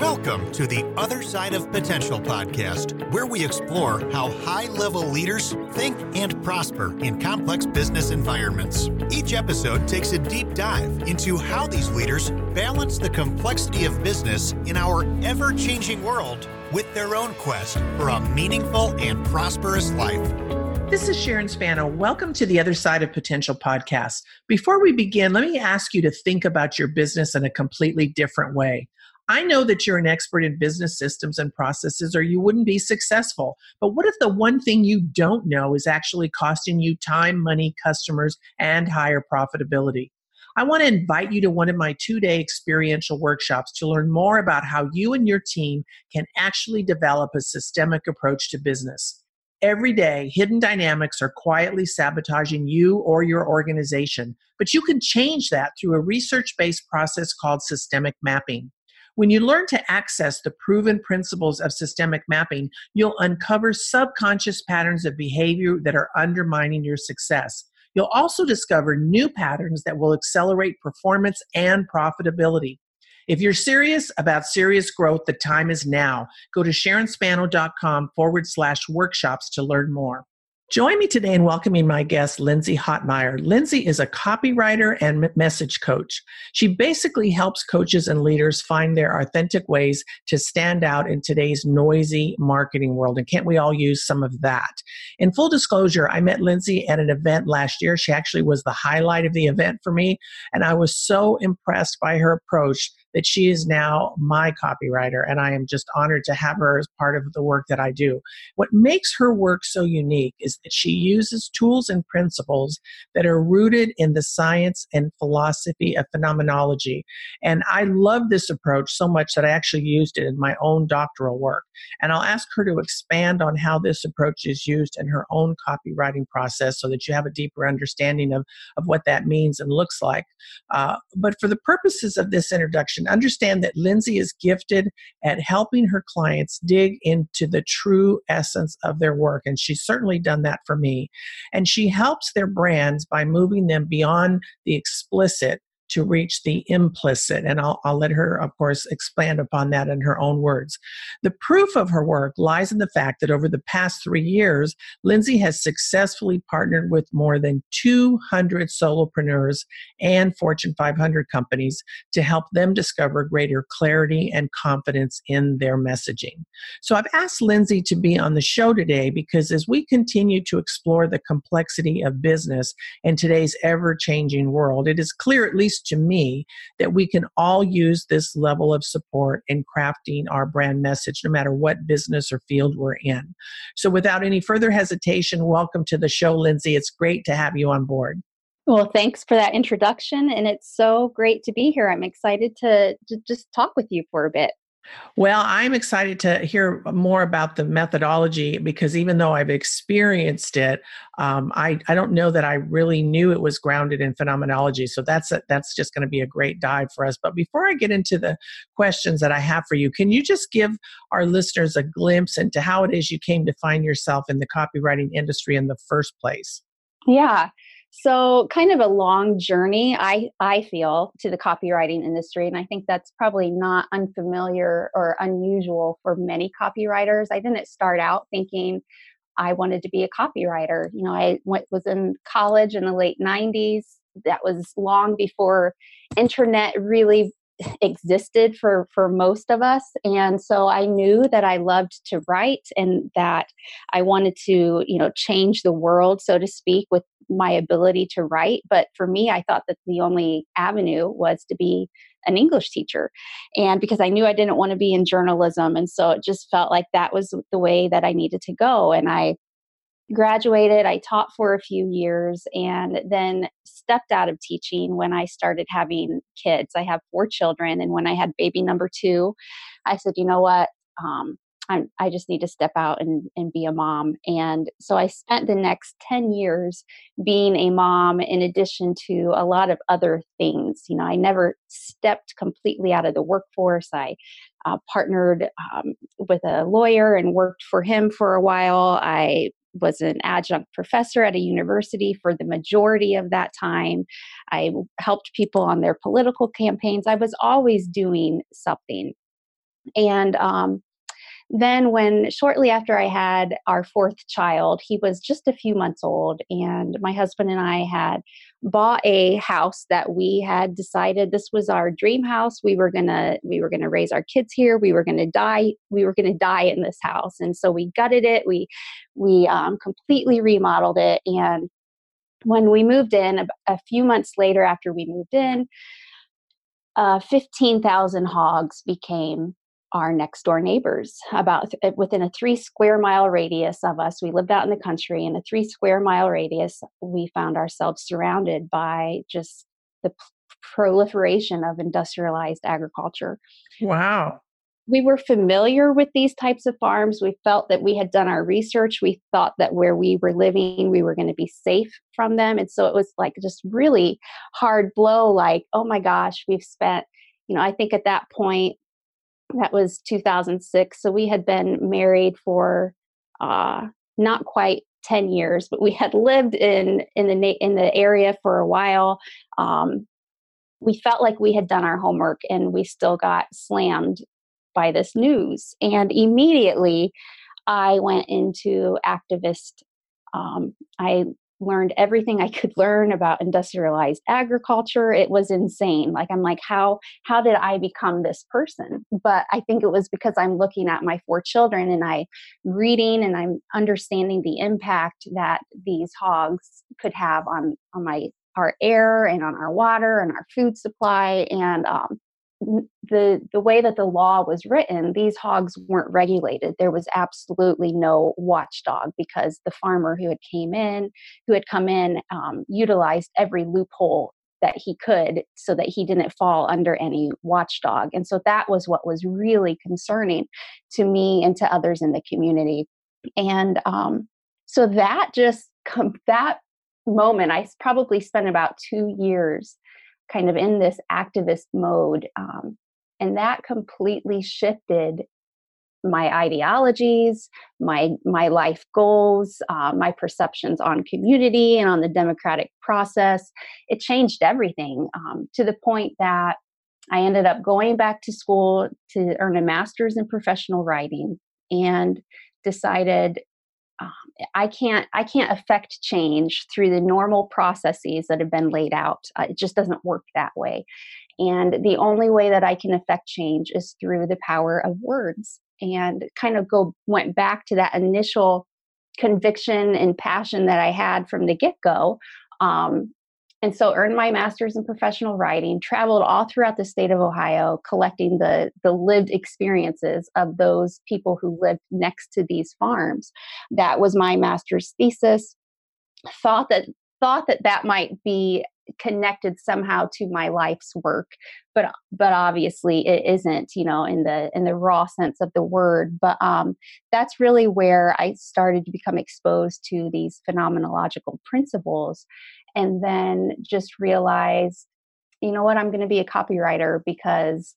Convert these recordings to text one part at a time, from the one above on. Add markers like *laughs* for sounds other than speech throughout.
Welcome to the Other Side of Potential podcast, where we explore how high level leaders think and prosper in complex business environments. Each episode takes a deep dive into how these leaders balance the complexity of business in our ever changing world with their own quest for a meaningful and prosperous life. This is Sharon Spano. Welcome to the Other Side of Potential podcast. Before we begin, let me ask you to think about your business in a completely different way. I know that you're an expert in business systems and processes, or you wouldn't be successful. But what if the one thing you don't know is actually costing you time, money, customers, and higher profitability? I want to invite you to one of my two day experiential workshops to learn more about how you and your team can actually develop a systemic approach to business. Every day, hidden dynamics are quietly sabotaging you or your organization, but you can change that through a research based process called systemic mapping. When you learn to access the proven principles of systemic mapping, you'll uncover subconscious patterns of behavior that are undermining your success. You'll also discover new patterns that will accelerate performance and profitability. If you're serious about serious growth, the time is now. Go to SharonSpano.com forward slash workshops to learn more. Join me today in welcoming my guest, Lindsay Hotmire. Lindsay is a copywriter and message coach. She basically helps coaches and leaders find their authentic ways to stand out in today's noisy marketing world. And can't we all use some of that? In full disclosure, I met Lindsay at an event last year. She actually was the highlight of the event for me. And I was so impressed by her approach that she is now my copywriter, and I am just honored to have her as part of the work that I do. What makes her work so unique is that she uses tools and principles that are rooted in the science and philosophy of phenomenology. And I love this approach so much that I actually used it in my own doctoral work. And I'll ask her to expand on how this approach is used in her own copywriting process so that you have a deeper understanding of, of what that means and looks like. Uh, but for the purposes of this introduction, Understand that Lindsay is gifted at helping her clients dig into the true essence of their work. And she's certainly done that for me. And she helps their brands by moving them beyond the explicit to reach the implicit. And I'll, I'll let her, of course, expand upon that in her own words. The proof of her work lies in the fact that over the past three years, Lindsay has successfully partnered with more than 200 solopreneurs and Fortune 500 companies to help them discover greater clarity and confidence in their messaging. So I've asked Lindsay to be on the show today because as we continue to explore the complexity of business in today's ever changing world, it is clear, at least to me that we can all use this level of support in crafting our brand message, no matter what business or field we're in. So, without any further hesitation, welcome to the show, Lindsay. It's great to have you on board. Well, thanks for that introduction. And it's so great to be here. I'm excited to, to just talk with you for a bit. Well, I'm excited to hear more about the methodology because even though I've experienced it, um, I, I don't know that I really knew it was grounded in phenomenology. So that's a, that's just going to be a great dive for us. But before I get into the questions that I have for you, can you just give our listeners a glimpse into how it is you came to find yourself in the copywriting industry in the first place? Yeah. So, kind of a long journey, I, I feel, to the copywriting industry. And I think that's probably not unfamiliar or unusual for many copywriters. I didn't start out thinking I wanted to be a copywriter. You know, I went, was in college in the late 90s. That was long before internet really existed for for most of us and so i knew that i loved to write and that i wanted to you know change the world so to speak with my ability to write but for me i thought that the only avenue was to be an english teacher and because i knew i didn't want to be in journalism and so it just felt like that was the way that i needed to go and i graduated, I taught for a few years, and then stepped out of teaching when I started having kids. I have four children, and when I had baby number two, I said, you know what? Um, I just need to step out and, and be a mom. And so I spent the next 10 years being a mom in addition to a lot of other things. You know, I never stepped completely out of the workforce. I uh, partnered um, with a lawyer and worked for him for a while. I was an adjunct professor at a university for the majority of that time. I helped people on their political campaigns. I was always doing something. And um, then when shortly after i had our fourth child he was just a few months old and my husband and i had bought a house that we had decided this was our dream house. We were gonna we were gonna raise our kids here. We were gonna die we were gonna die in this house. And so we gutted it we we um, completely remodeled it. And when we moved in a, a few months later after we moved in uh, 15,000 hogs became our next door neighbors about th- eh, within a three square mile radius of us. We lived out in the country. In a three square mile radius we found ourselves surrounded by just the p- proliferation of industrialized agriculture. Wow. We were familiar with these types of farms. We felt that we had done our research. We thought that where we were living we were going to be safe from them. And so it was like just really hard blow like oh my gosh we've spent you know i think at that point that was 2006 so we had been married for uh, not quite 10 years but we had lived in in the in the area for a while um, we felt like we had done our homework and we still got slammed by this news and immediately i went into activist um, i learned everything I could learn about industrialized agriculture. It was insane. Like I'm like, how how did I become this person? But I think it was because I'm looking at my four children and I reading and I'm understanding the impact that these hogs could have on on my our air and on our water and our food supply and um, the the way that the law was written these hogs weren't regulated. There was absolutely no watchdog because the farmer who had came in who had come in um, utilized every loophole that he could so that he didn't fall under any watchdog. And so that was what was really concerning to me and to others in the community. And um, so that just that moment i probably spent about two years kind of in this activist mode. Um, and that completely shifted my ideologies, my my life goals, uh, my perceptions on community and on the democratic process. It changed everything um, to the point that I ended up going back to school to earn a master's in professional writing and decided I can't I can't affect change through the normal processes that have been laid out. Uh, it just doesn't work that way. And the only way that I can affect change is through the power of words. And kind of go went back to that initial conviction and passion that I had from the get go. Um, and so earned my master's in professional writing traveled all throughout the state of ohio collecting the the lived experiences of those people who lived next to these farms. That was my master's thesis. Thought that thought that that might be connected somehow to my life's work but but obviously it isn't you know in the in the raw sense of the word. But um that's really where i started to become exposed to these phenomenological principles and then just realize you know what? I'm going to be a copywriter because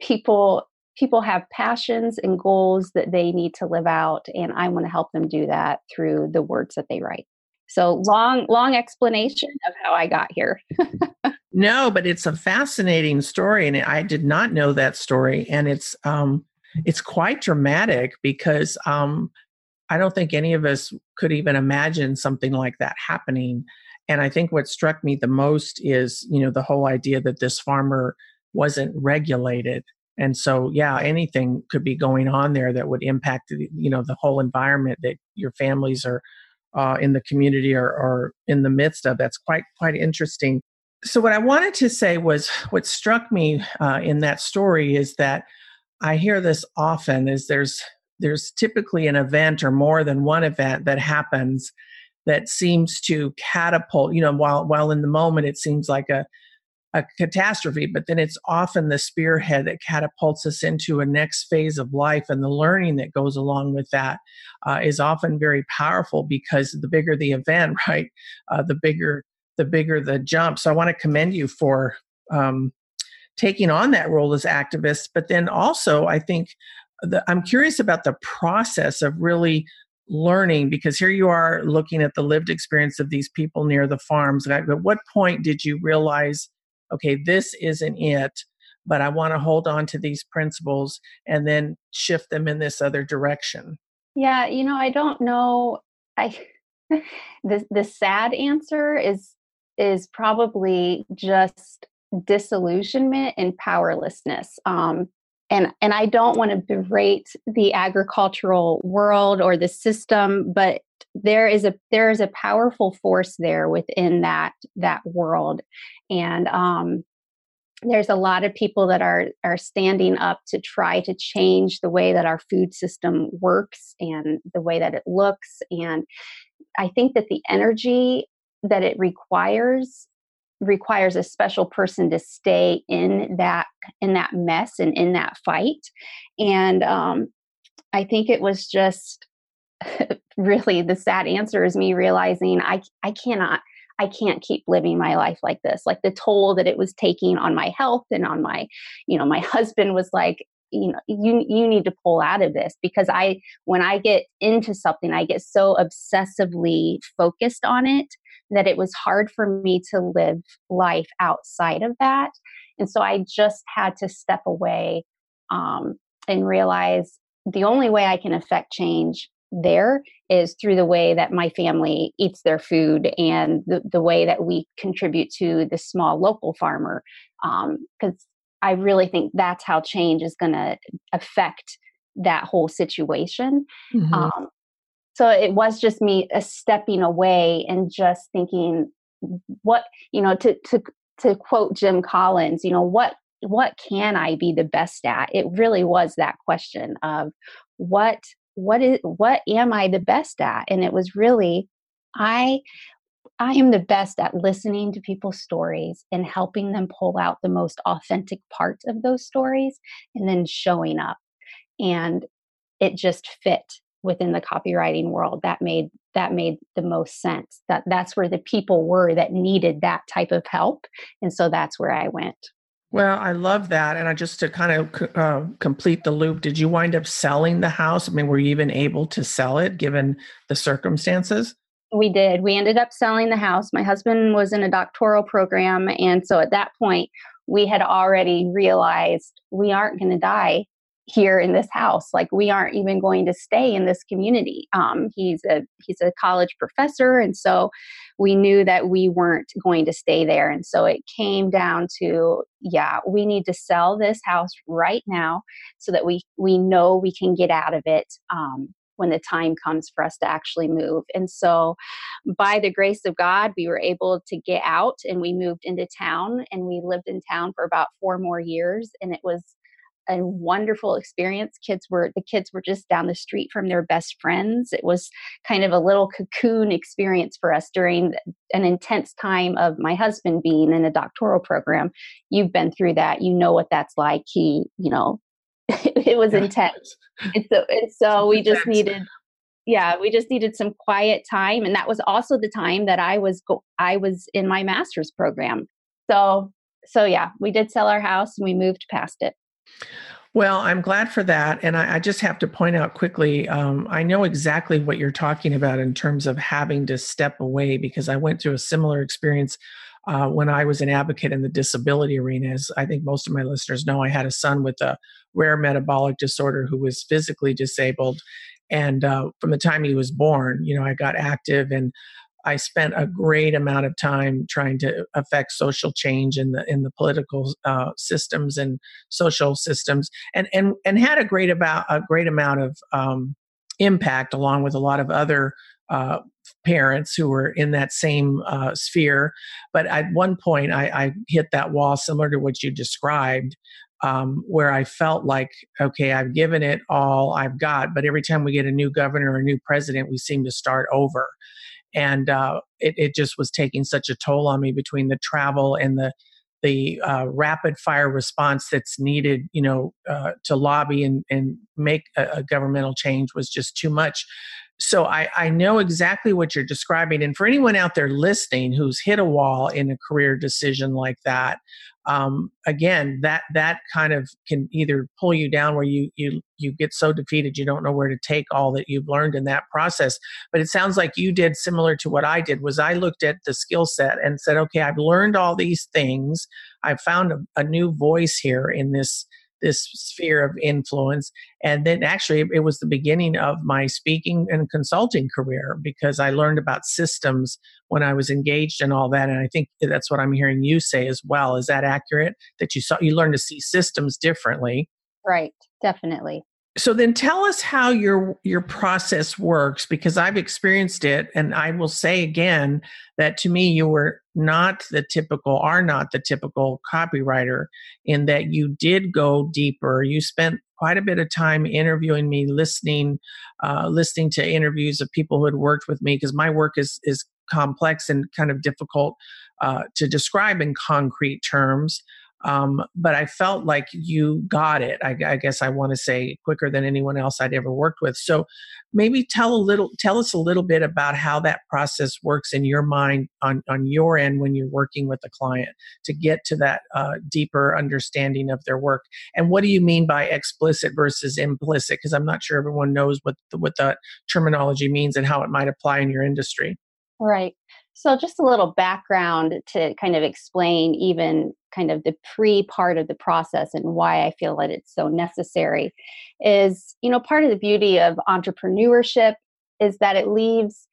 people people have passions and goals that they need to live out and i want to help them do that through the words that they write. So long long explanation of how i got here. *laughs* No but it's a fascinating story and i did not know that story and it's um it's quite dramatic because um i don't think any of us could even imagine something like that happening and I think what struck me the most is, you know, the whole idea that this farmer wasn't regulated. And so, yeah, anything could be going on there that would impact, you know, the whole environment that your families are uh, in the community or, or in the midst of. That's quite quite interesting. So, what I wanted to say was, what struck me uh, in that story is that I hear this often: is there's there's typically an event or more than one event that happens that seems to catapult you know while while in the moment it seems like a a catastrophe, but then it's often the spearhead that catapults us into a next phase of life, and the learning that goes along with that uh, is often very powerful because the bigger the event, *laughs* right, uh, the bigger the bigger the jump. So I want to commend you for um, taking on that role as activist, but then also I think the, I'm curious about the process of really learning because here you are looking at the lived experience of these people near the farms at what point did you realize okay this isn't it but I want to hold on to these principles and then shift them in this other direction? Yeah, you know, I don't know. I *laughs* the the sad answer is is probably just disillusionment and powerlessness. Um, and and I don't want to berate the agricultural world or the system, but there is a there is a powerful force there within that that world, and um, there's a lot of people that are are standing up to try to change the way that our food system works and the way that it looks. And i think that the energy that it requires requires a special person to stay in that in that mess and in that fight. And um, i think it was just *laughs* really the sad answer is me realizing i i cannot i can't keep living my life like this. Like the toll that it was taking on my health and on my you know my husband was like you know you you need to pull out of this because i when i get into something i get so obsessively focused on it that it was hard for me to live life outside of that. And so I just had to step away um, and realize the only way I can affect change there is through the way that my family eats their food and the, the way that we contribute to the small local farmer. Because um, I really think that's how change is going to affect that whole situation. Mm-hmm. Um, so it was just me uh, stepping away and just thinking what you know to to to quote jim collins you know what what can i be the best at? It really was that question of what what is what am i the best at? And it was really i i am the best at listening to people's stories and helping them pull out the most authentic parts of those stories and then showing up. And it just fit within the copywriting world that made that made the most sense that that's where the people were that needed that type of help and so that's where i went. Well i love that and i just to kind of uh, complete the loop did you wind up selling the house? I mean were you even able to sell it given the circumstances? We did. We ended up selling the house. My husband was in a doctoral program and so at that point we had already realized we aren't going to die here in this house like we aren't even going to stay in this community um, he's a he's a college professor and so we knew that we weren't going to stay there and so it came down to yeah we need to sell this house right now so that we we know we can get out of it um, when the time comes for us to actually move. And so, by the grace of God, we were able to get out and we moved into town and we lived in town for about four more years. And it was a wonderful experience. Kids were the kids were just down the street from their best friends. It was kind of a little cocoon experience for us during an intense time of my husband being in a doctoral program. You've been through that. You know what that's like. He, you know, *laughs* it was intense. *laughs* And so, and so we just needed yeah we just needed some quiet time and that was also the time that i was go- i was in my master's program so so yeah we did sell our house and we moved past it well, I'm glad for that. And I, I just have to point out quickly um, I know exactly what you're talking about in terms of having to step away because I went through a similar experience uh, when I was an advocate in the disability arena. As I think most of my listeners know, I had a son with a rare metabolic disorder who was physically disabled. And uh, from the time he was born, you know, I got active and I spent a great amount of time trying to affect social change in the in the political uh, systems and social systems, and and and had a great about a great amount of um, impact along with a lot of other uh, parents who were in that same uh, sphere. But at one point, I, I, hit that wall similar to what you described, um, where I felt like, okay, I've given it all I've got, but every time we get a new governor or a new president, we seem to start over and uh, it, it, just was taking such a toll on me between the travel and the the uh, rapid fire response that's needed, you know, uh, to lobby and, and make a, a, governmental change was just too much. So I, I know exactly what you're describing. And for anyone out there listening who's hit a wall in a career decision like that, um, again that that kind of can either pull you down where you you you get so defeated you don't know where to take all that you've learned in that process. But it sounds like you did similar to what i did was i looked at the skill set and said okay i've learned all these things. I've found a, a new voice here in this this sphere of influence. And then actually, it was the beginning of my speaking and consulting career because I learned about systems when I was engaged in all that. And I think that's what I'm hearing you say as well. Is that accurate? That you saw you learned to see systems differently. Right, definitely so then tell us how your your process works because i've experienced it and i will say again that to me you were not the typical are not the typical copywriter in that you did go deeper. You spent quite a bit of time interviewing me listening uh, listening to interviews of people who had worked with me because my work is is complex and kind of difficult uh, to describe in concrete terms um, but I felt like you got it. I, I guess I want to say quicker than anyone else I'd ever worked with. So maybe tell a little, tell us a little bit about how that process works in your mind on on your end when you're working with a client to get to that uh, deeper understanding of their work. And what do you mean by explicit versus implicit? Because I'm not sure everyone knows what the, what that terminology means and how it might apply in your industry. Right. So, just a little background to kind of explain even kind of the pre part of the process and why I feel that it's so necessary is, you know, part of the beauty of entrepreneurship is that it leaves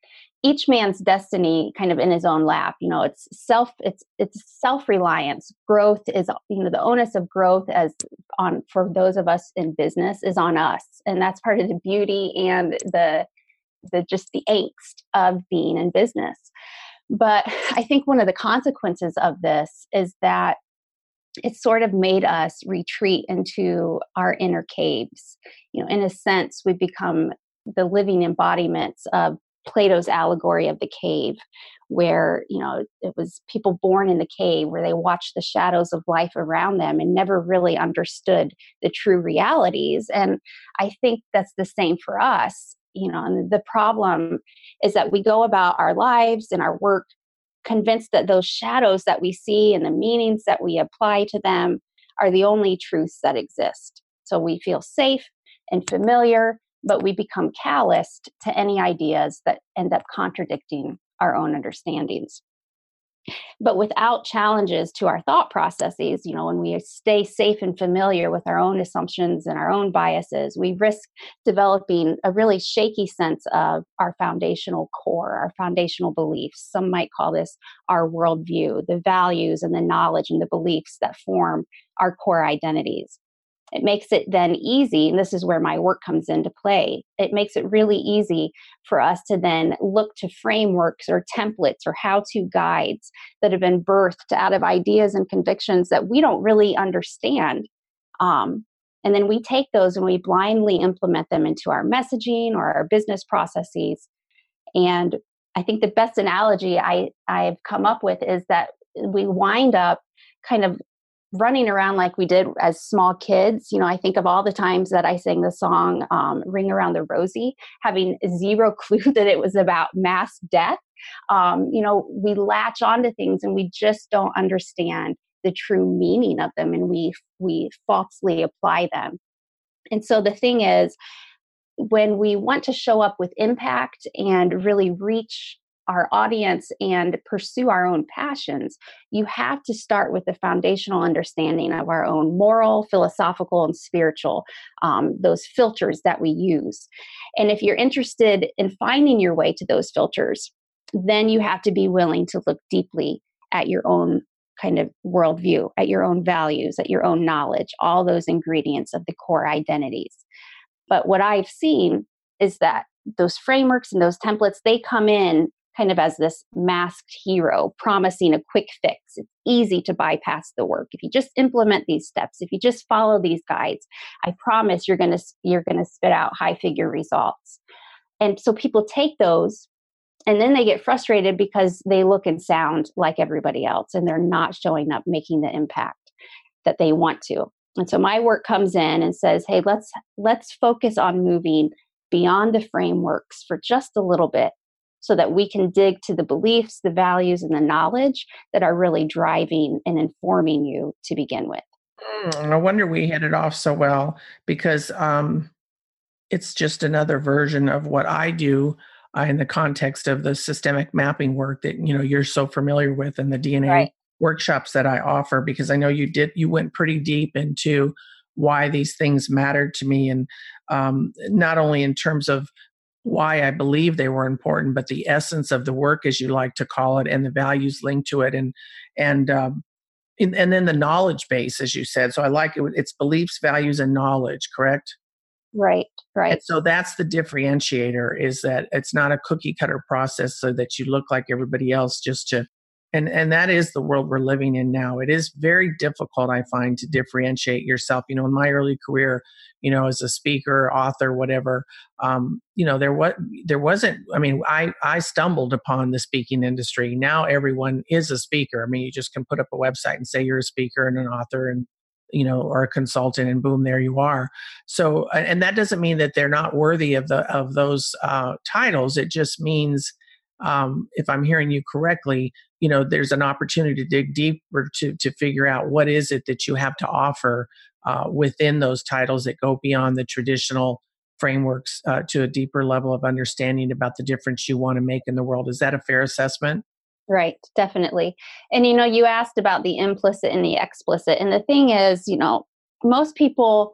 each man's destiny kind of in his own lap you know it's self it's it's self-reliance. Growth is you know the onus of growth as on for those of us in business is on us and that's part of the beauty and the the just the angst of being in business but *laughs* I think one of the consequences of this is that it sort of made us retreat into our inner caves. You know, in a sense, we become the living embodiments of Plato's allegory of the cave, where, you know, it was people born in the cave where they watched the shadows of life around them and never really understood the true realities. And I think that's the same for us you know and the problem is that we go about our lives and our work convinced that those shadows that we see and the meanings that we apply to them are the only truths that exist. So we feel safe and familiar but we become calloused to any ideas that end up contradicting our own understandings but without challenges to our thought processes you know when we stay safe and familiar with our own assumptions and our own biases we risk developing a really shaky sense of our foundational core our foundational beliefs. Some might call this our worldview the values and the knowledge and the beliefs that form our core identities it makes it then easy, and this is where my work comes into play. It makes it really easy for us to then look to frameworks or templates or how to guides that have been birthed out of ideas and convictions that we don't really understand. Um, and then we take those and we blindly implement them into our messaging or our business processes. And I think the best analogy I, I've come up with is that we wind up kind of running around like we did as small kids, you know, I think of all the times that I sang the song um, Ring Around the Rosie, having zero *laughs* clue that it was about mass death. Um, you know, we latch onto things and we just don't understand the true meaning of them and we we falsely apply them. And so the thing is, when we want to show up with impact and really reach our audience and pursue our own passions, you have to start with the foundational understanding of our own moral, philosophical, and spiritual, um, those filters that we use. And if you're interested in finding your way to those filters, then you have to be willing to look deeply at your own kind of worldview, at your own values, at your own knowledge, all those ingredients of the core identities. But what I've seen is that those frameworks and those templates, they come in kind of as this masked hero promising a quick fix. It's easy to bypass the work. If you just implement these steps, if you just follow these guides, I promise you're going to you're going to spit out high figure results. And so people take those and then they get frustrated because they look and sound like everybody else and they're not showing up making the impact that they want to. And so my work comes in and says, "Hey, let's let's focus on moving beyond the frameworks for just a little bit so that we can dig to the beliefs, the values, and the knowledge that are really driving and informing you to begin with. Mm, no wonder we hit it off so well because um, it's just another version of what I do uh, in the context of the systemic mapping work that you know you're so familiar with and the DNA right. workshops that I offer because I know you did you went pretty deep into why these things mattered to me and um, not only in terms of why I believe they were important, but the essence of the work, as you like to call it, and the values linked to it, and and um, and, and then the knowledge base, as you said. So I like it. It's beliefs, values, and knowledge. Correct. Right. Right. And so that's the differentiator is that it's not a cookie cutter process so that you look like everybody else just to and and that is the world we're living in now. It is very difficult i find to differentiate yourself. You know in my early career you know as a speaker author whatever um, you know there was there wasn't i mean i i stumbled upon the speaking industry. Now everyone is a speaker. I mean you just can put up a website and say you're a speaker and an author and you know or a consultant and boom there you are. So and that doesn't mean that they're not worthy of the of those uh, titles. It just means um, if i'm hearing you correctly you know there's an opportunity to dig deeper to to figure out what is it that you have to offer uh, within those titles that go beyond the traditional frameworks uh, to a deeper level of understanding about the difference you want to make in the world. Is that a fair assessment? Right definitely. And you know you asked about the implicit and the explicit and the thing is you know most people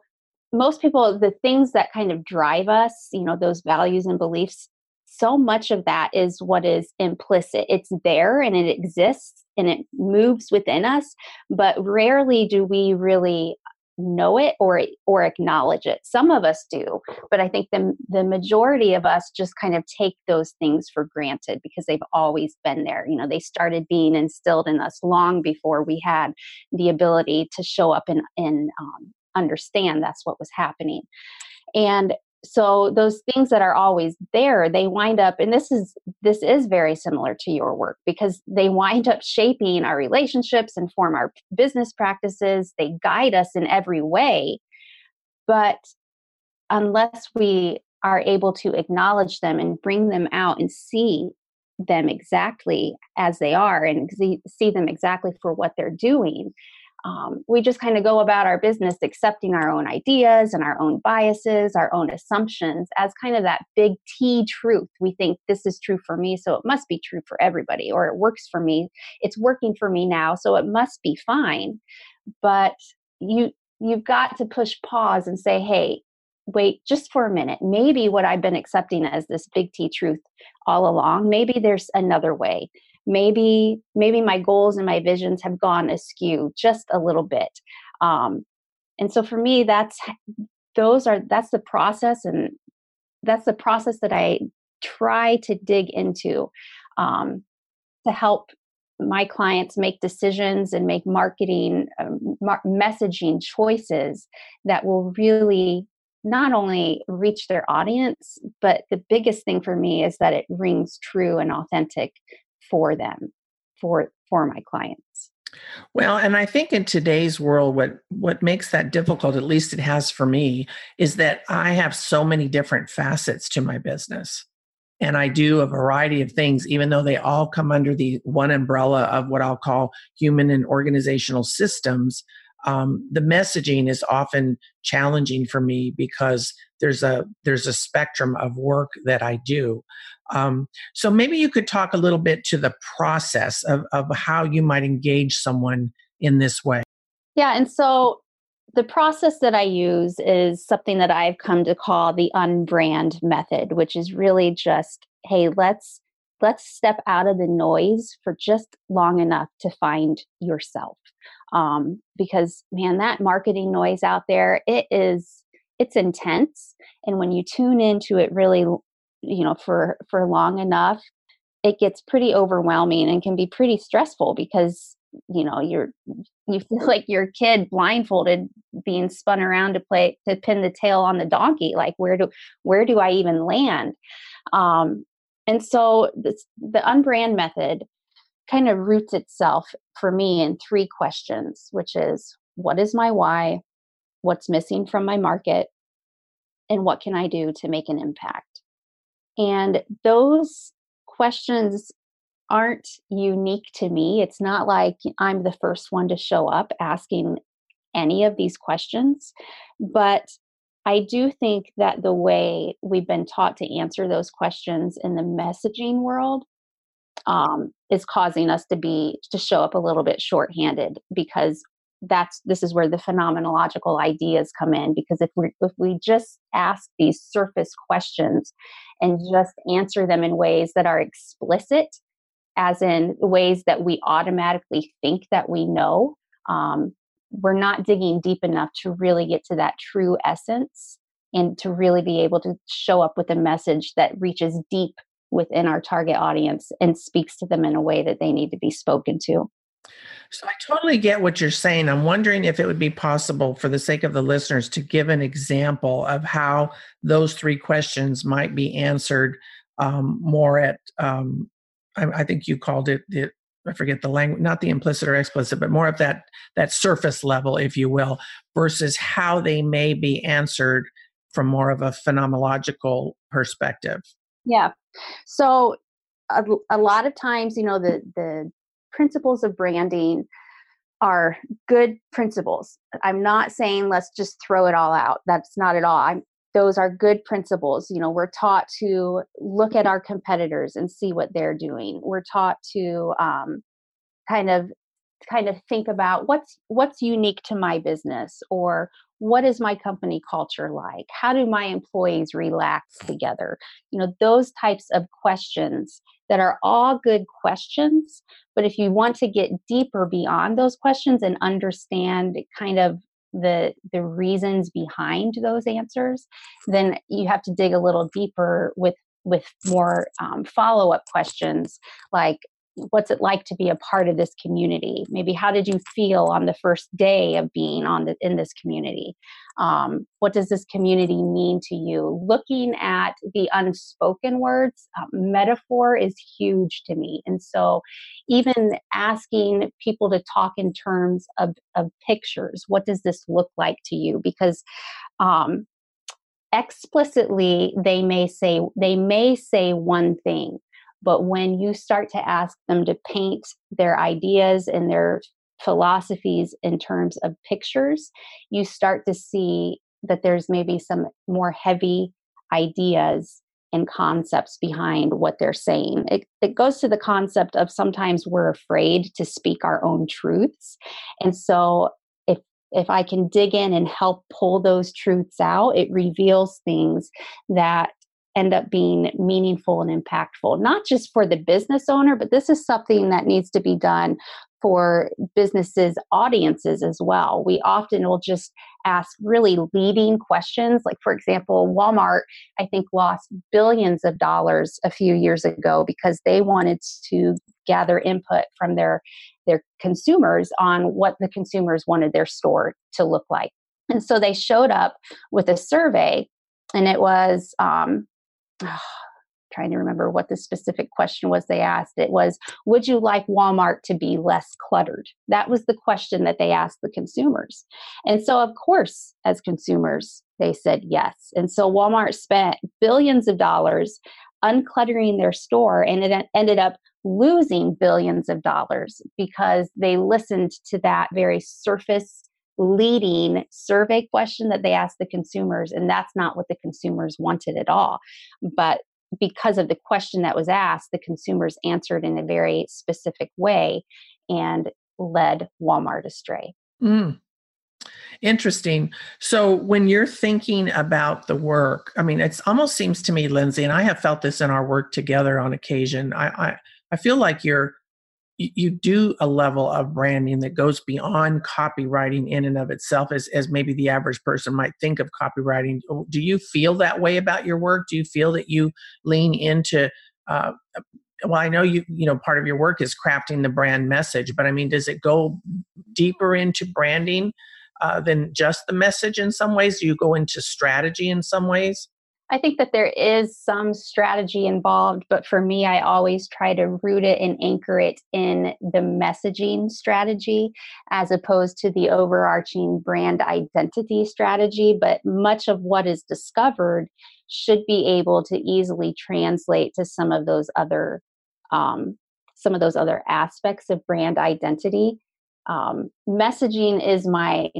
most people the things that kind of drive us you know those values and beliefs so much of that is what is implicit. It's there and it exists and it moves within us, but rarely do we really know it or or acknowledge it. Some of us do, but I think the the majority of us just kind of take those things for granted because they've always been there. You know, they started being instilled in us long before we had the ability to show up and and um, understand that's what was happening. And so those things that are always there they wind up and this is this is very similar to your work because they wind up shaping our relationships and form our business practices. They guide us in every way but unless we are able to acknowledge them and bring them out and see them exactly as they are and see, them exactly for what they're doing um, we just kind of go about our business accepting our own ideas and our own biases, our own assumptions as kind of that big T truth. We think this is true for me, so it must be true for everybody, or it works for me. It's working for me now, so it must be fine. But you you've got to push pause and say, hey, wait just for a minute. Maybe what I've been accepting as this big T truth all along, maybe there's another way maybe maybe my goals and my visions have gone askew just a little bit um, and so for me that's those are that's the process and that's the process that i try to dig into um, to help my clients make decisions and make marketing um, mar- messaging choices that will really not only reach their audience but the biggest thing for me is that it rings true and authentic for them for for my clients. Well and i think in today's world what what makes that difficult at least it has for me is that i have so many different facets to my business. And i do a variety of things even though they all come under the one umbrella of what i'll call human and organizational systems um, the messaging is often challenging for me because there's a there's a spectrum of work that I do. Um, so maybe you could talk a little bit to the process of, of how you might engage someone in this way. Yeah, and so the process that I use is something that I've come to call the unbrand method, which is really just, hey, let's let's step out of the noise for just long enough to find yourself. Um, because man, that marketing noise out there, it is it's intense. And when you tune into it really you know for for long enough it gets pretty overwhelming and can be pretty stressful because you know you're you feel *laughs* like your kid blindfolded being spun around to play to pin the tail on the donkey like where do where do i even land um and so this, the unbrand method kind of roots itself for me in three questions which is what is my why what's missing from my market and what can i do to make an impact and those questions aren't unique to me. It's not like I'm the first one to show up asking any of these questions. But I do think that the way we've been taught to answer those questions in the messaging world um, is causing us to be to show up a little bit shorthanded because that's this is where the phenomenological ideas come in because if we if we just ask these surface questions and just answer them in ways that are explicit as in ways that we automatically think that we know um, we're not digging deep enough to really get to that true essence and to really be able to show up with a message that reaches deep within our target audience and speaks to them in a way that they need to be spoken to. So I totally get what you're saying. I'm wondering if it would be possible, for the sake of the listeners, to give an example of how those three questions might be answered um, more at, um, I, I, think you called it the I forget the language, not the implicit or explicit, but more of that that surface level, if you will, versus how they may be answered from more of a phenomenological perspective. Yeah. So a, a lot of times, you know, the the principles of branding are good principles. I'm not saying let's just throw it all out. That's not at all. I'm those are good principles. You know, we're taught to look at our competitors and see what they're doing. We're taught to um, kind of kind of think about what's what's unique to my business or what is my company culture like how do my employees relax together you know those types of questions that are all good questions but if you want to get deeper beyond those questions and understand kind of the the reasons behind those answers then you have to dig a little deeper with with more um, follow-up questions like what's it like to be a part of this community? Maybe how did you feel on the first day of being on the, in this community? Um, what does this community mean to you? Looking at the unspoken words uh, metaphor is huge to me. And so even asking people to talk in terms of, of pictures what does this look like to you? Because um, explicitly they may say they may say one thing but when you start to ask them to paint their ideas and their philosophies in terms of pictures, you start to see that there's maybe some more heavy ideas and concepts behind what they're saying. It, it goes to the concept of sometimes we're afraid to speak our own truths. And so if if I can dig in and help pull those truths out, it reveals things that end up being meaningful and impactful, not just for the business owner, but this is something that needs to be done for businesses' audiences as well. We often will just ask really leading questions. Like, for example, Walmart, I think, lost billions of dollars a few years ago because they wanted to gather input from their, their consumers on what the consumers wanted their store to look like. And so they showed up with a survey, and it was um, *sighs* trying to remember what the specific question was they asked. It was, Would you like Walmart to be less cluttered? That was the question that they asked the consumers. And so, of course, as consumers, they said yes. And so Walmart spent billions of dollars uncluttering their store and it ended up losing billions of dollars because they listened to that very surface leading survey question that they asked the consumers, and that's not what the consumers wanted at all. But because of the question that was asked, the consumers answered in a very specific way and led Walmart astray. Mm. Interesting. So when you're thinking about the work, I mean, it almost seems to me, Lindsay, and I have felt this in our work together on occasion. I I, I feel like you're you do a level of branding that goes beyond copywriting in and of itself as, as maybe the average person might think of copywriting. Oh, do you feel that way about your work? Do you feel that you lean into uh, well i know you you know part of your work is crafting the brand message but i mean does it go deeper into branding uh, than just the message in some ways? Do you go into strategy in some ways I think that there is some strategy involved, but for me, I always try to root it and anchor it in the messaging strategy as opposed to the overarching brand identity strategy. But much of what is discovered should be able to easily translate to some of those other um, some of those other aspects of brand identity. Um, messaging is my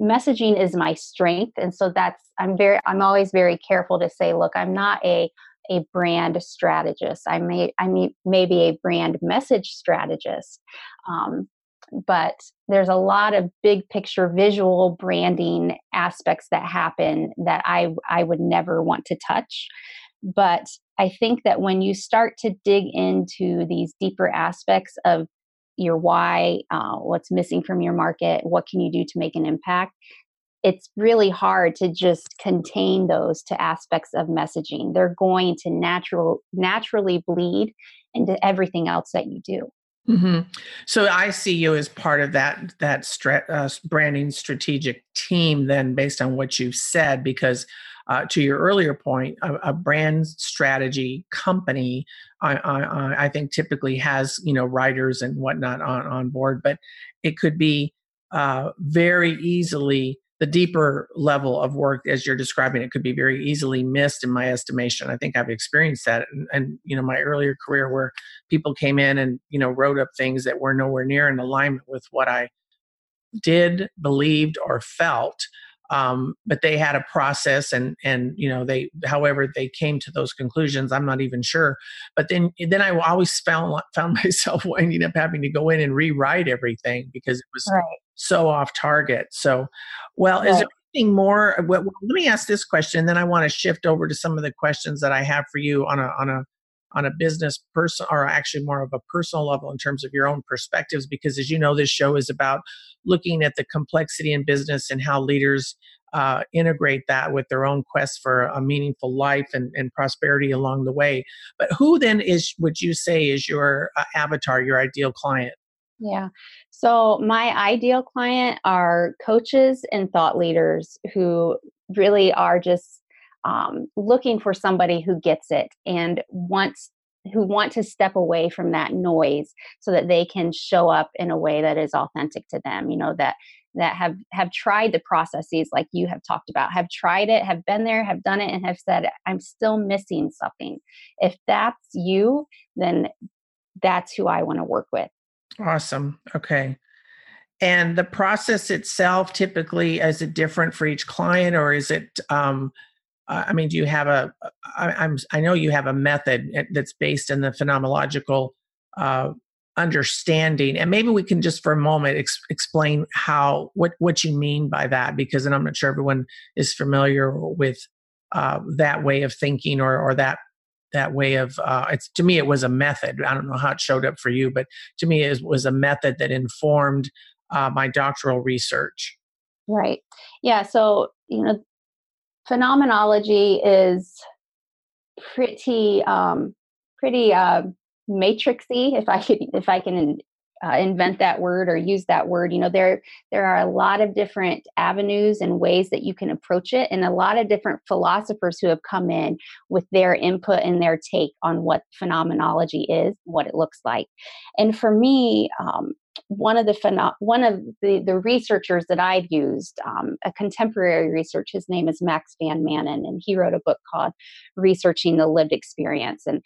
messaging is my strength and so that's i'm very i'm always very careful to say look i'm not a a brand strategist i may i may maybe a brand message strategist um, but there's a lot of big picture visual branding aspects that happen that I I would never want to touch. But I think that when you start to dig into these deeper aspects of your why, uh, what's missing from your market, what can you do to make an impact, it's really hard to just contain those to aspects of messaging. They're going to natural naturally bleed into everything else that you do. Mm-hmm. So I see you as part of that that stra- uh, branding strategic team. Then, based on what you've said, because uh, to your earlier point, a, a brand strategy company, I, I, I, think typically has you know writers and whatnot on on board, but it could be uh, very easily the deeper level of work as you're describing it could be very easily missed in my estimation. I think i've experienced that and, and, you know my earlier career where people came in and you know wrote up things that were nowhere near in alignment with what i did believed or felt um, but they had a process and and you know they however they came to those conclusions i'm not even sure but then then i always found found *laughs* myself winding up having to go in and rewrite everything because it was right. so off target so well right. is there anything more well, let me ask this question then i want to shift over to some of the questions that i have for you on a on a on a business person or actually more of a personal level in terms of your own perspectives because as you know this show is about looking at the complexity in business and how leaders uh, integrate that with their own quest for a meaningful life and, and, prosperity along the way. But who then is, would you say, is your uh, avatar, your ideal client? Yeah. So, my ideal client are coaches and thought leaders who really are just um, looking for somebody who gets it and wants who want to step away from that noise so that they can show up in a way that is authentic to them you know that that have have tried the processes like you have talked about have tried it have been there have done it and have said i'm still missing something. If that's you then that's who i want to work with. Awesome okay. And the process itself typically is it different for each client or is it um, I mean, do you have a? I, I'm I know you have a method eh, that's based in the phenomenological uh, understanding, and maybe we can just for a moment ex- explain how what what you mean by that, because and I'm not sure everyone is familiar with uh, that way of thinking or or that that way of uh, it's to me it was a method. I don't know how it showed up for you, but to me it was a method that informed uh, my doctoral research. Right. Yeah. So you know phenomenology is pretty um, pretty uh, matrixy if i could if i can uh, invent that word or use that word. You know there there are a lot of different avenues and ways that you can approach it and a lot of different philosophers who have come in with their input and their take on what phenomenology is what it looks like. And for me um, one of the pheno- one of the, the researchers that I've used, um, a contemporary research, his name is Max Van Manen, and he wrote a book called Researching the Lived Experience. And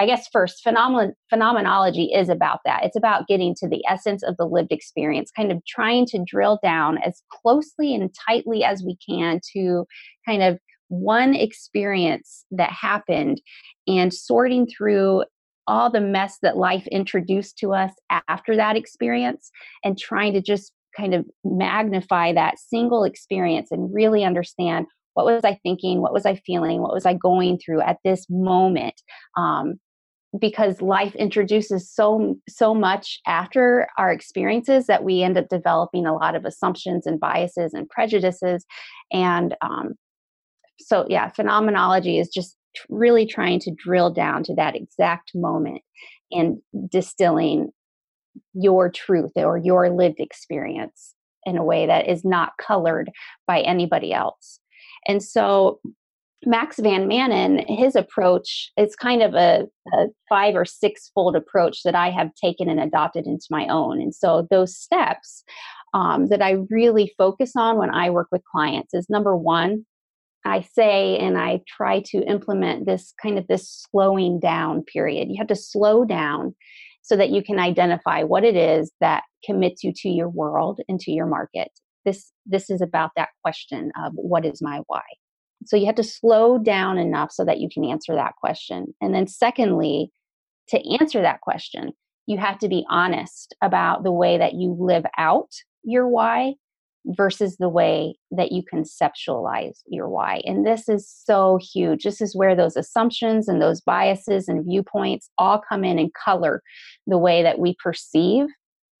I guess first, phenomen- phenomenology is about that. It's about getting to the essence of the lived experience, kind of trying to drill down as closely and tightly as we can to kind of one experience that happened and sorting through all the mess that life introduced to us after that experience and trying to just kind of magnify that single experience and really understand what was I thinking, what was I feeling, what was I going through at this moment. Um, because life introduces so so much after our experiences that we end up developing a lot of assumptions and biases and prejudices and um, so yeah phenomenology is just really trying to drill down to that exact moment and distilling your truth or your lived experience in a way that is not colored by anybody else. And so Max Van Manen, his approach, it's kind of a, a, five or six fold approach that I have taken and adopted into my own. And so those steps um, that I really focus on when I work with clients is number one, I say and I try to implement this kind of this slowing down period. You have to slow down so that you can identify what it is that commits you to your world and to your market. This this is about that question of what is my why. So you have to slow down enough so that you can answer that question. And then secondly, to answer that question, you have to be honest about the way that you live out your why versus the way that you conceptualize your why. And this is so huge. This is where those assumptions and those biases and viewpoints all come in and color the way that we perceive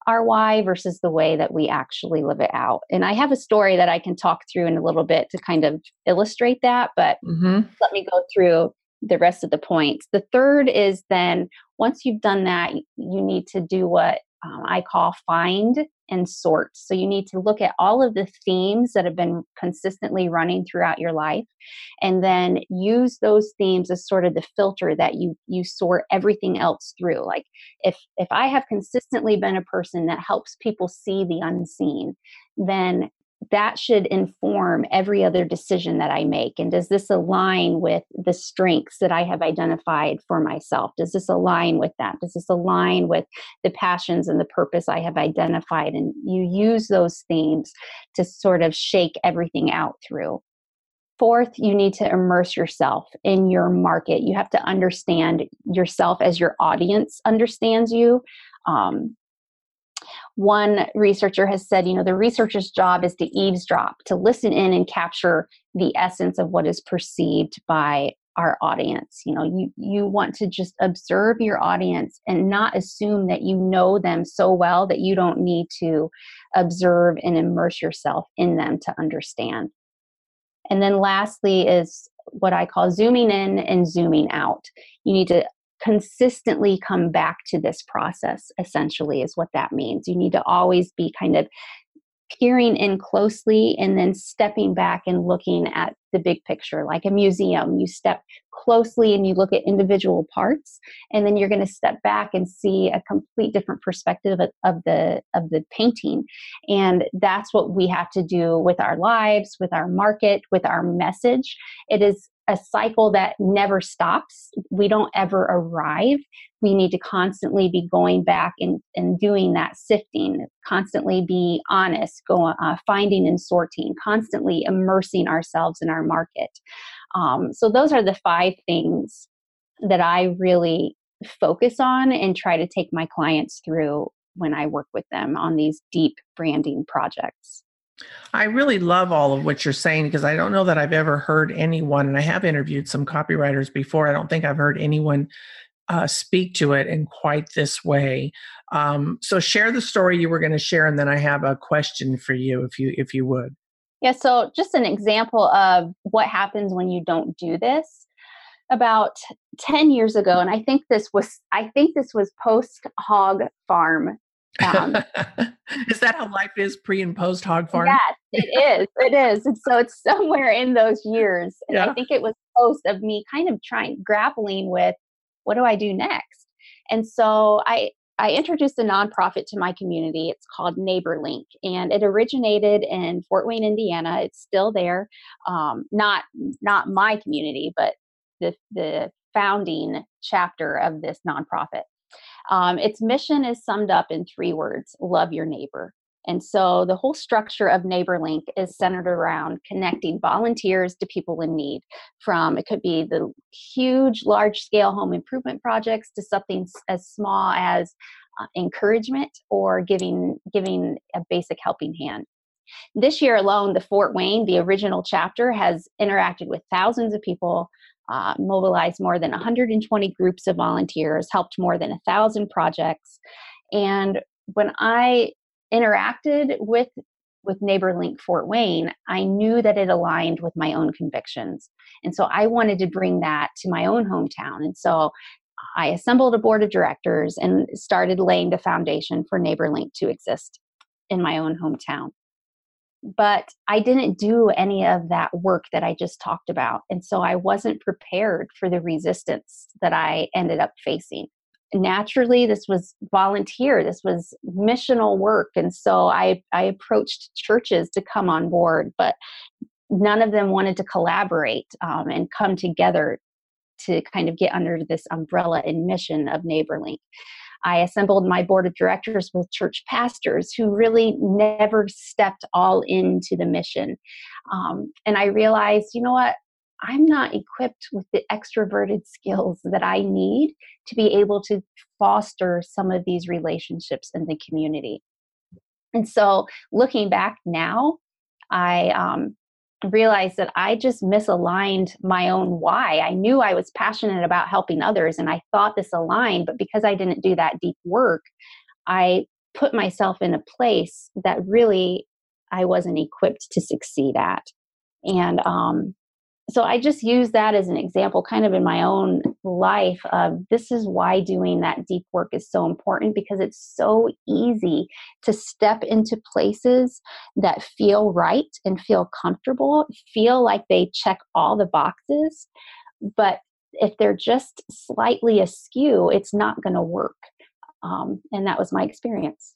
our why versus the way that we actually live it out. And I have a story that I can talk through in a little bit to kind of illustrate that, but mm-hmm. let me go through the rest of the points. The third is then once you've done that, you need to do what um, I call find and sort. So you need to look at all of the themes that have been consistently running throughout your life and then use those themes as sort of the filter that you you sort everything else through. Like if if I have consistently been a person that helps people see the unseen, then that should inform every other decision that I make. And does this align with the strengths that I have identified for myself? Does this align with that? Does this align with the passions and the purpose I have identified? And you use those themes to sort of shake everything out through. Fourth, you need to immerse yourself in your market. You have to understand yourself as your audience understands you. Um, one researcher has said, you know, the researcher's job is to eavesdrop, to listen in and capture the essence of what is perceived by our audience. You know, you you want to just observe your audience and not assume that you know them so well that you don't need to observe and immerse yourself in them to understand. And then lastly is what I call zooming in and zooming out. You need to consistently come back to this process essentially is what that means. You need to always be kind of peering in closely and then stepping back and looking at the big picture like a museum. You step closely and you look at individual parts and then you're going to step back and see a complete different perspective of, the of the painting. And that's what we have to do with our lives with our market with our message. It is a cycle that never stops. We don't ever arrive. We need to constantly be going back and, and doing that sifting, constantly be honest, go, uh, finding and sorting, constantly immersing ourselves in our market. Um, so, those are the five things that I really focus on and try to take my clients through when I work with them on these deep branding projects. I really love all of what you're saying because I don't know that I've ever heard anyone, and I have interviewed some copywriters before. I don't think I've heard anyone uh, speak to it in quite this way. Um, so share the story you were going to share, and then I have a question for you, if you if you would. Yeah. So just an example of what happens when you don't do this. About 10 years ago and i think this was i think this was post hog farm um, *laughs* is that how life is pre and post hog farm? Yes, it is. It is. And so it's *laughs* somewhere in those years. And yeah. I think it was post of me kind of trying, grappling with what do I do next? And so I, I introduced a nonprofit to my community. It's called NeighborLink, and it originated in Fort Wayne, Indiana. It's still there. Um, not not my community, but the the founding chapter of this nonprofit. Um, its mission is summed up in three words love your neighbor. And so the whole structure of NeighborLink is centered around connecting volunteers to people in need. From it could be the huge, large scale home improvement projects to something as small as uh, encouragement or giving giving a basic helping hand. This year alone, the Fort Wayne, the original chapter, has interacted with thousands of people uh, mobilized more than 120 groups of volunteers, helped more than a thousand projects. And when I interacted with with NeighborLink Fort Wayne, I knew that it aligned with my own convictions. And so I wanted to bring that to my own hometown. And so I assembled a board of directors and started laying the foundation for NeighborLink to exist in my own hometown but I didn't do any of that work that I just talked about. And so I wasn't prepared for the resistance that I ended up facing. Naturally, this was volunteer, this was missional work. And so I, I approached churches to come on board, but none of them wanted to collaborate um, and come together to kind of get under this umbrella and mission of NeighborLink. I assembled my board of directors with church pastors who really never stepped all into the mission. Um, and I realized, you know what? I'm not equipped with the extroverted *laughs* skills that I need to be able to foster some of these relationships in the community. And so, looking back now, I um, realized that I just misaligned my own why. I knew I was passionate about helping others and I thought this aligned, but because I didn't do that deep work, I put myself in a place that really I wasn't equipped to succeed at. And um, so I just use that as an example, kind of in my own life of this is why doing that deep work is so important because it's so easy to step into places that feel right and feel comfortable, feel like they check all the boxes. But if they're just slightly askew, it's not going to work. Um, and that was my experience.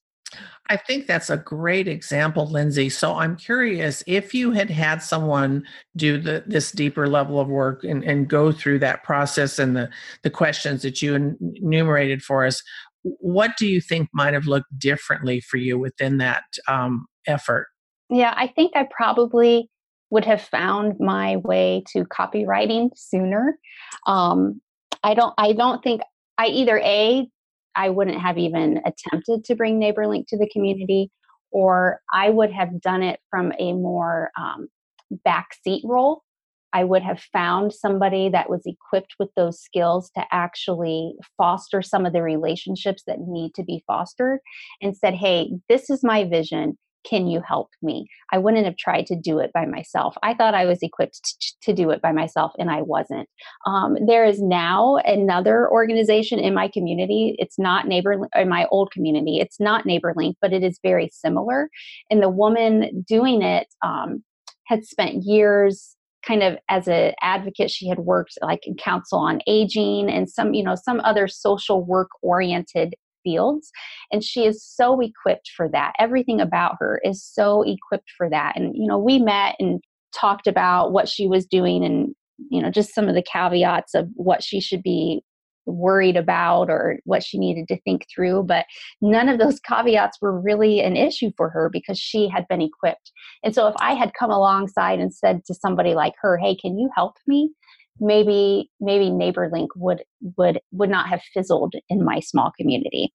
I think that's a great example, Lindsay. So I'm curious if you had had someone do the, this deeper level of work and, and go through that process and the, the questions that you enumerated for us, what do you think might have looked differently for you within that um, effort? Yeah, I think I probably would have found my way to copywriting sooner. Um, I don't. I don't think I either a I wouldn't have even attempted to bring NeighborLink to the community, or I would have done it from a more um, backseat role. I would have found somebody that was equipped with those skills to actually foster some of the relationships that need to be fostered and said, Hey, this is my vision can you help me? I wouldn't have tried to do it by myself. I thought I was equipped to, to do it by myself, and I wasn't. Um, there is now another organization in my community. It's not neighbor in my old community. It's not NeighborLink, but it is very similar. And the woman doing it um, had spent years kind of as an advocate she had worked like in council on aging and some you know some other social work oriented fields. And she is so equipped for that. Everything about her is so equipped for that. And, you know, we met and talked about what she was doing and, you know, just some of the caveats of what she should be worried about or what she needed to think through. But none of those *laughs* caveats were really an issue for her because she had been equipped. And so if I had come alongside and said to somebody like her, hey, can you help me? Maybe maybe neighborlink would would would not have fizzled in my small community.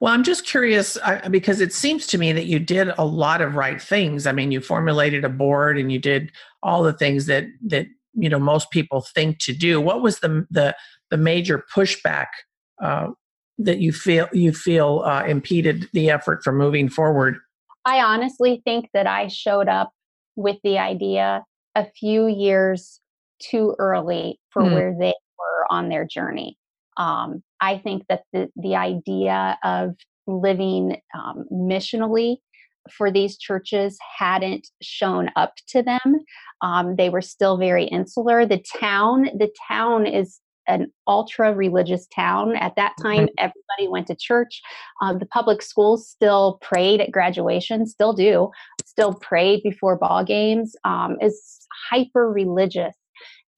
Well i'm just curious I, because it seems to me that you did a lot of right things. I mean you formulated a board and you did all the things that that you know most people think to do. What was the the the major pushback uh, that you feel you feel uh, impeded the effort from moving forward? I honestly think that i showed up with the idea a few years too early for mm. where they were on their journey. Um, I think that the, the idea of living um, missionally for these churches hadn't shown up to them. Um, they were still very insular. The town, the town is an ultra religious town. At that time, mm-hmm. everybody went to church. Uh, the public schools still prayed at graduation, still do, still prayed before ball games. Um, is hyper religious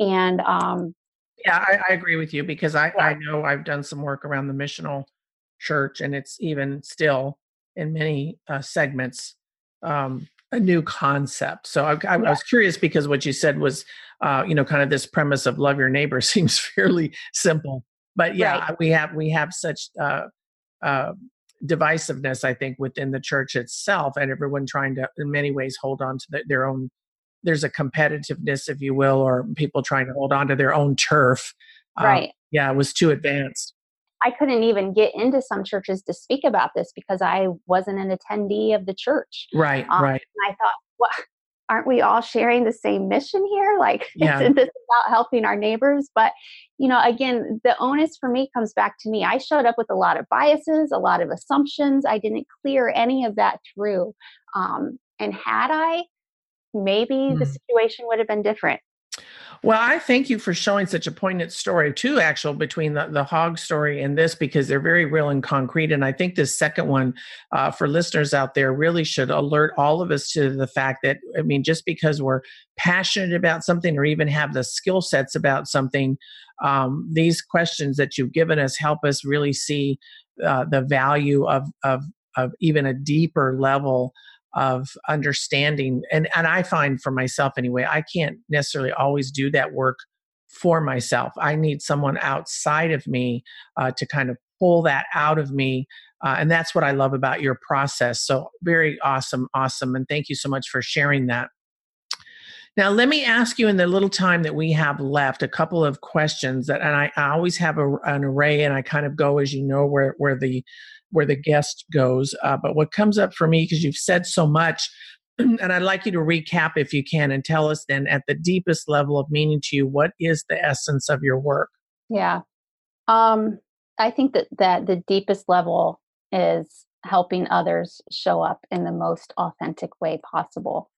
and um, yeah, I, I, agree with you because I, yeah. I know I've done some work around the missional church, and it's even still in many uh, segments um, a new concept. So I, I, yeah. I, was curious because what you said was, uh, you know, kind of this premise of love your neighbor *laughs* seems fairly simple, but yeah, right. we have we have such uh, uh, divisiveness, I think, within the church itself, and everyone trying to, in many ways, hold on to the, their own there's a competitiveness, if you will, or people trying to hold on to their own turf. Um, right. yeah, it was too advanced. I couldn't even get into some churches to speak about this because I wasn't an attendee of the church. Right, um, right. And I thought, well, aren't we all sharing the same mission here? *laughs* Like, yeah. isn't *laughs* this about helping our neighbors? But, you know, again, the onus for me comes back to me. I showed up with a lot of biases, a lot of assumptions. I didn't clear any of that through. Um, and had I, maybe mm. the situation would have been different. Well, I thank you for showing such a poignant story, too, actual, between the, the hog story and this, because they're very real and concrete. And I think this second one, uh, for listeners out there, really should alert all of us to the fact that, I mean, just because we're passionate about something or even have the skill sets about something, um, these questions that you've given us help us really see uh, the value of, of, of even a deeper level of understanding and and i find for myself anyway i can't necessarily always do that work for myself. I need someone outside of me uh, to kind of pull that out of me uh, and that's what i love about your process so very awesome awesome and thank you so much for sharing that. Now let me ask you in the little time that we have left a couple of questions that and i, I always have a, an array and i kind of go as you know where where the where the guest goes. Uh, but what comes up for me, because you've said so much, *clears throat* and I'd like you to recap if you can and tell us then at the deepest level of meaning to you, what is the essence of your work? Yeah. Um, I think that, that the deepest level is helping others show up in the most authentic way possible.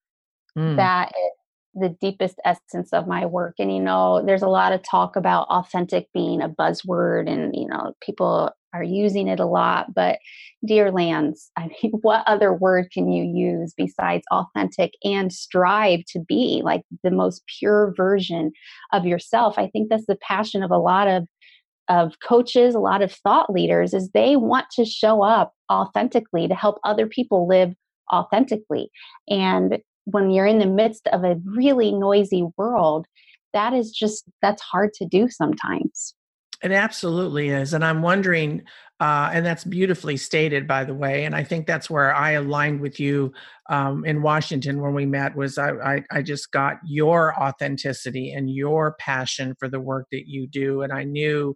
Mm. That is the deepest essence of my work. And, you know, there's a lot of talk about authentic being a buzzword, and, you know, people are using it a lot. But dear lands, I mean, *laughs* what other word can you use besides authentic and strive to be like the most pure version of yourself? I think that's the passion of a lot of of coaches, a lot of thought leaders is they want to show up authentically to help other people live authentically. And when you're in the midst of a really noisy world, that is just that's hard to do sometimes. It absolutely is. And I'm wondering, uh, and that's beautifully stated, by the way. And I think that's where I aligned with you um, in Washington when we met was I, I, I just got your authenticity and your passion for the work that you do. And I knew,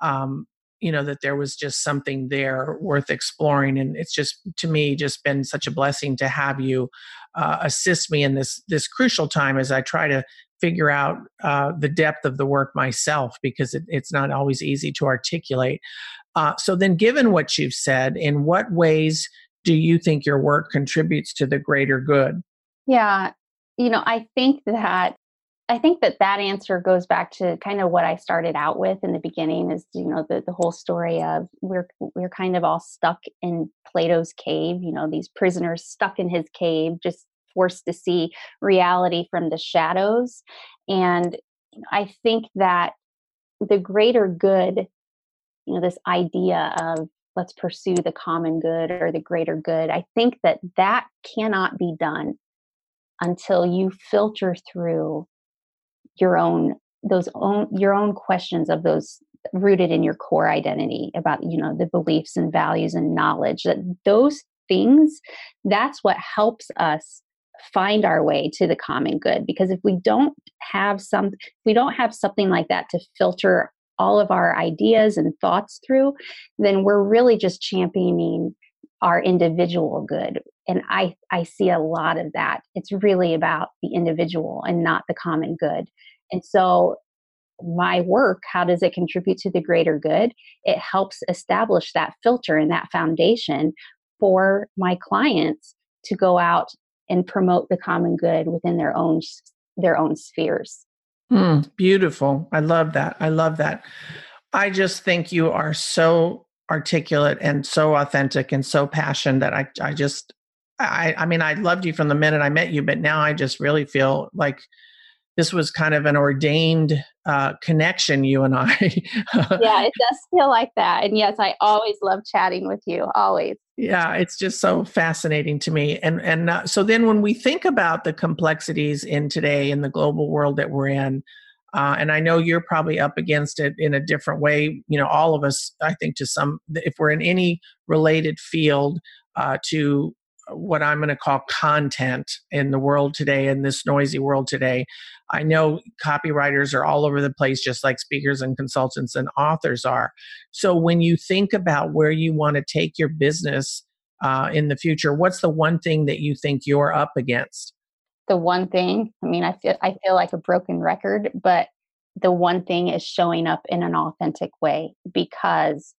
um, you know, that there was just something there worth exploring. And it's just, to me, just been such a blessing to have you uh, assist me in this, this crucial time as I try to figure out uh, the depth of the work myself because it, it's not always easy to articulate. Uh, so, then, given what you've said, in what ways do you think your work contributes to the greater good? Yeah, you know, I think that I think that that answer goes back to kind of what I started out with in the beginning is you know the the whole story of we're we're kind of all stuck in Plato's cave, you know, these prisoners stuck in his cave just forced to see reality from the shadows. And I think that the greater good, you know, this idea of let's pursue the common good or the greater good, I think that that cannot be done until you filter through your own those own your own questions of those rooted in your core identity about you know the beliefs and values and knowledge that those things that's what helps us find our way to the common good because if we don't have some we don't have something like that to filter all of our ideas and thoughts through then we're really just championing our individual good. And i i see a lot of that. It's really about the individual and not the common good. And so my work how does it contribute to the greater good? It helps establish that filter and that foundation for my clients to go out and promote the common good within their own their own spheres. Mm, beautiful. I love that. I love that. I just think you are so articulate and so authentic and so passionate that I I just I I mean I loved you from the minute I met you, but now I just really feel like this was kind of an ordained uh, connection, you and I. *laughs* yeah, it does feel like that. And yes, I always love chatting with you, always. Yeah, it's just so fascinating to me. And and uh, so then when we think about the complexities in today in the global world that we're in, uh, and I know you're probably up against it in a different way. You know, all of us, I think, to some, if we're in any related field uh, to what I'm going to call content in the world today, in this noisy world today. I know copywriters are all over the place, just like speakers and consultants and authors are. So, when you think about where you want to take your business uh, in the future, what's the one thing that you think you're up against? The one thing, I mean, I feel I feel like a broken record, but the one thing is showing up in an authentic way because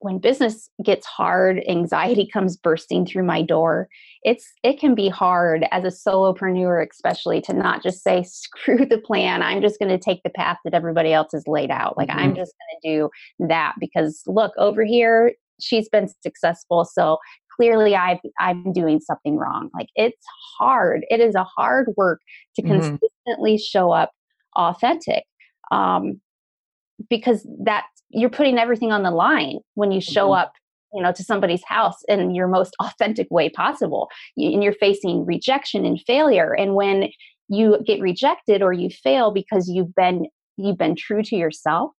when business gets hard, anxiety comes bursting through my door. It's it can be hard as a solopreneur, especially to not just say screw the plan. I'm just going to take the path that everybody else has laid out. Like mm-hmm. I'm just going to do that because look over here, she's been successful, so clearly I've I'm doing something wrong. Like it's hard. It is a hard work to mm-hmm. consistently show up authentic. Um, because that you're putting everything on the line when you show mm-hmm. up you know to somebody's house in your most *laughs* authentic way possible. And you're facing rejection and failure. And when you get rejected or you fail because you've been you've been true to yourself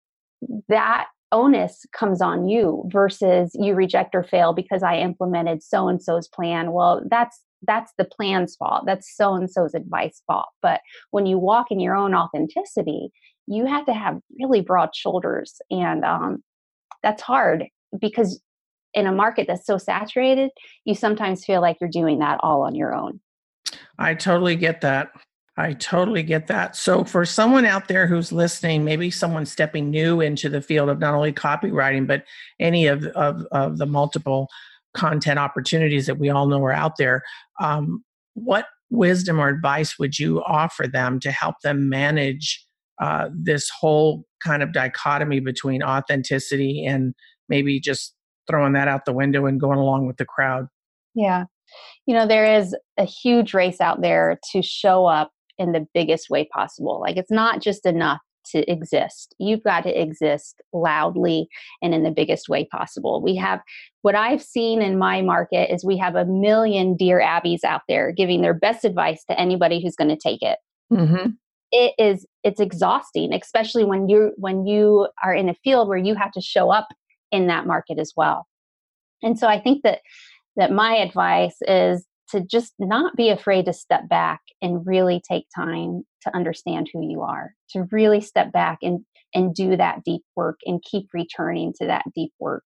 that onus comes on you versus you reject or fail because i implemented so and so's plan. Well that's that's the plan's fault. That's so and so's advice fault. But when you walk in your own authenticity you have to have really broad shoulders and um, that's hard because in a market that's so saturated you sometimes feel like you're doing that all on your own. I totally get that. I totally get that. So for someone out there who's listening maybe someone stepping new into the field of not only copywriting but any of, of, of the multiple content opportunities that we all know are out there um, what wisdom or advice would you offer them to help them manage uh, this whole kind of dichotomy between authenticity and maybe just throwing that out the window and going along with the crowd. Yeah. You know, there is a huge race out there to show up in the biggest way possible. Like, it's not just enough to exist. You've got to exist loudly and in the biggest way possible. We have what I've seen in my market is we have a million dear Abbeys out there giving their best advice to anybody who's going to take it. Mm-hmm it is it's exhausting especially when you when you are in a field where you have to show up in that market as well. And so i think that that my advice is to just not be afraid to step back and really take time to understand who you are to really step back and and do that deep work and keep returning to that deep work.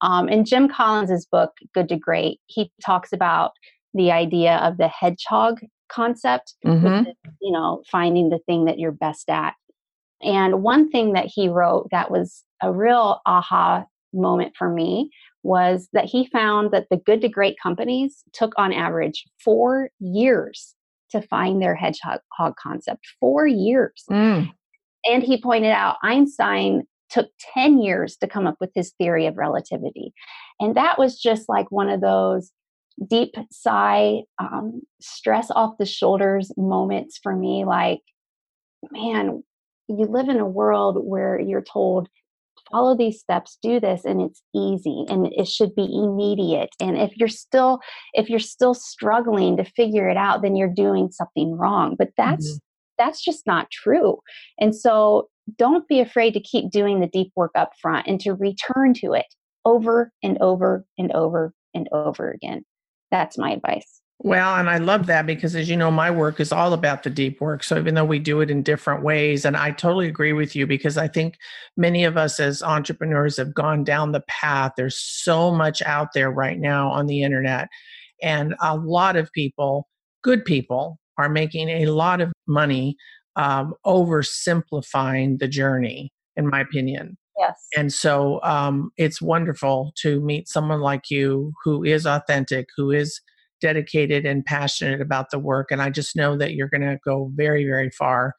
Um, in jim collins's book good to great he talks about the idea of the hedgehog concept, mm-hmm. is, you know, finding the thing that you're best at. And one thing that he wrote that was a real aha moment for me was that he found that the good to great companies took on average four years to find their hedgehog concept. Four years. Mm. And he pointed out Einstein took 10 years to come up with his theory of relativity. And that was just like one of those deep sigh, um, stress off the shoulders moments for me. Like, man, you live in a world where you're told, follow these steps do this and it's easy and it should be immediate and if you're still if you're still struggling to figure it out then you're doing something wrong but that's mm-hmm. that's just not true and so don't be afraid to keep doing the deep work up front and to return to it over and over and over and over again that's my advice. Well, and I love that because, as you know, my work is all about the deep work. So, even though we do it in different ways, and I totally agree with you because I think many of us as entrepreneurs have gone down the path. There's so much out there right now on the internet, and a lot of people, good people, are making a lot of money um, oversimplifying the journey, in my opinion. Yes. And so um, it's wonderful to meet someone like you who is authentic, who is dedicated and passionate about the work. And I just know that you're going to go very, very far.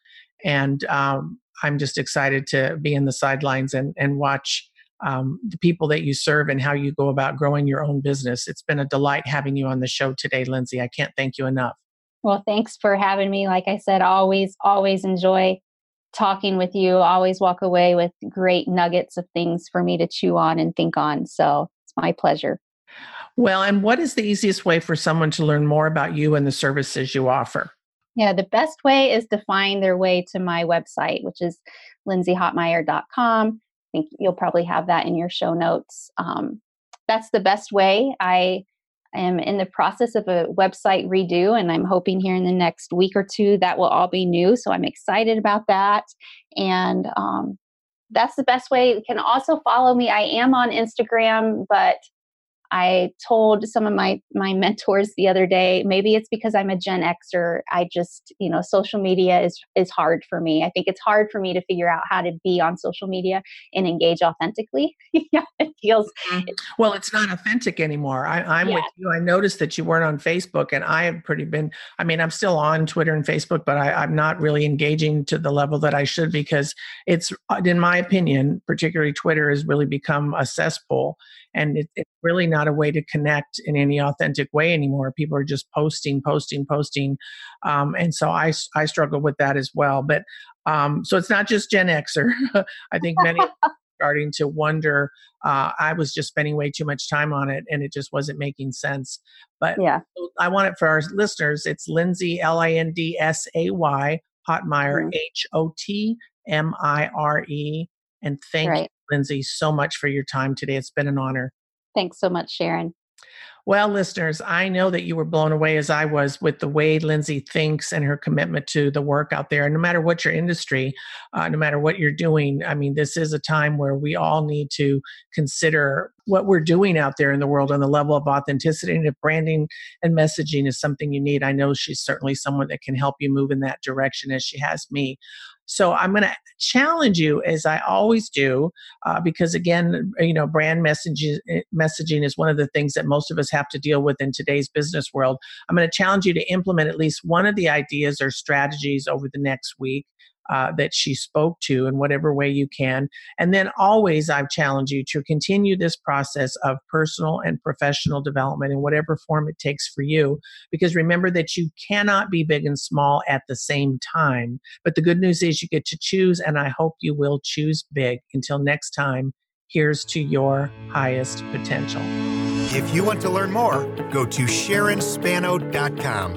And um, I'm just excited to be in the sidelines and, and watch um, the people that you serve and how you go about growing your own business. It's been a delight having you on the show today, Lindsay. I can't thank you enough. Well, thanks for having me. Like I said, always, always enjoy talking with you. Always walk away with great nuggets of things for me to chew on and think on. So it's my pleasure. Well, and what is the easiest way for someone to learn more about you and the services you offer? Yeah, the best way is to find their way to my website, which is lindsayhotmire.com. I think you'll probably have that in your show notes. Um, that's the best way. I am in the process of a website redo, and I'm hoping here in the next week or two that will all be new. So I'm excited about that. And um, that's the best way. You can also follow me. I am on Instagram, but I told some of my my mentors the other day, maybe it's because I'm a Gen Xer. I just, you know, social media is is hard for me. I think it's hard for me to figure out how to be on social media and engage authentically. *laughs* yeah, it feels mm-hmm. well. It's not authentic anymore. I, am yeah. with you. I noticed that you weren't on Facebook, and I have pretty been. I mean, I'm still on Twitter and Facebook, but I, I'm not really engaging to the level that I should because it's, in my opinion, particularly Twitter has really become a cesspool and it, it's really not a way to connect in any authentic way anymore people are just posting posting posting um, and so I, I struggle with that as well but um, so it's not just gen xer *laughs* i think many starting to wonder uh, i was just spending way too much time on it and it just wasn't making sense but yeah i want it for our listeners it's lindsay l-i-n-d-s-a-y hotmire mm-hmm. h-o-t-m-i-r-e and thank right. you Lindsay, so much for your time today. It's been an honor. Thanks so much, Sharon. Well, listeners, I know that you were blown away as I was with the way Lindsay thinks and her commitment to the work out there. And no matter what your industry, uh, no matter what you're doing, I mean, this is a time where we all need to consider what we're doing out there in the world on the level of authenticity. And if branding and messaging is something you need, I know she's certainly someone that can help you move in that direction as she has me. So I'm going to challenge you, as I always do, uh, because again, you know, brand eh, messaging is one of the things that most of us have to deal with in today's business world. I'm going to challenge you to implement at least one of the ideas or strategies over the next week uh, that she spoke to in whatever way you can. And then always, I challenge you to continue this process of personal and professional development in whatever form it takes for you. Because remember that you cannot be big and small at the same time. But the good news is you get to choose, and I hope you will choose big. Until next time, here's to your highest potential. If you want to learn more, go to SharonSpano.com.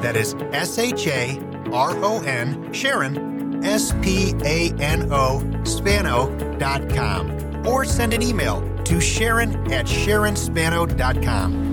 That is S H A R O N, Sharon S P A N O, spano.com, or send an email to Sharon at SharonSpano.com.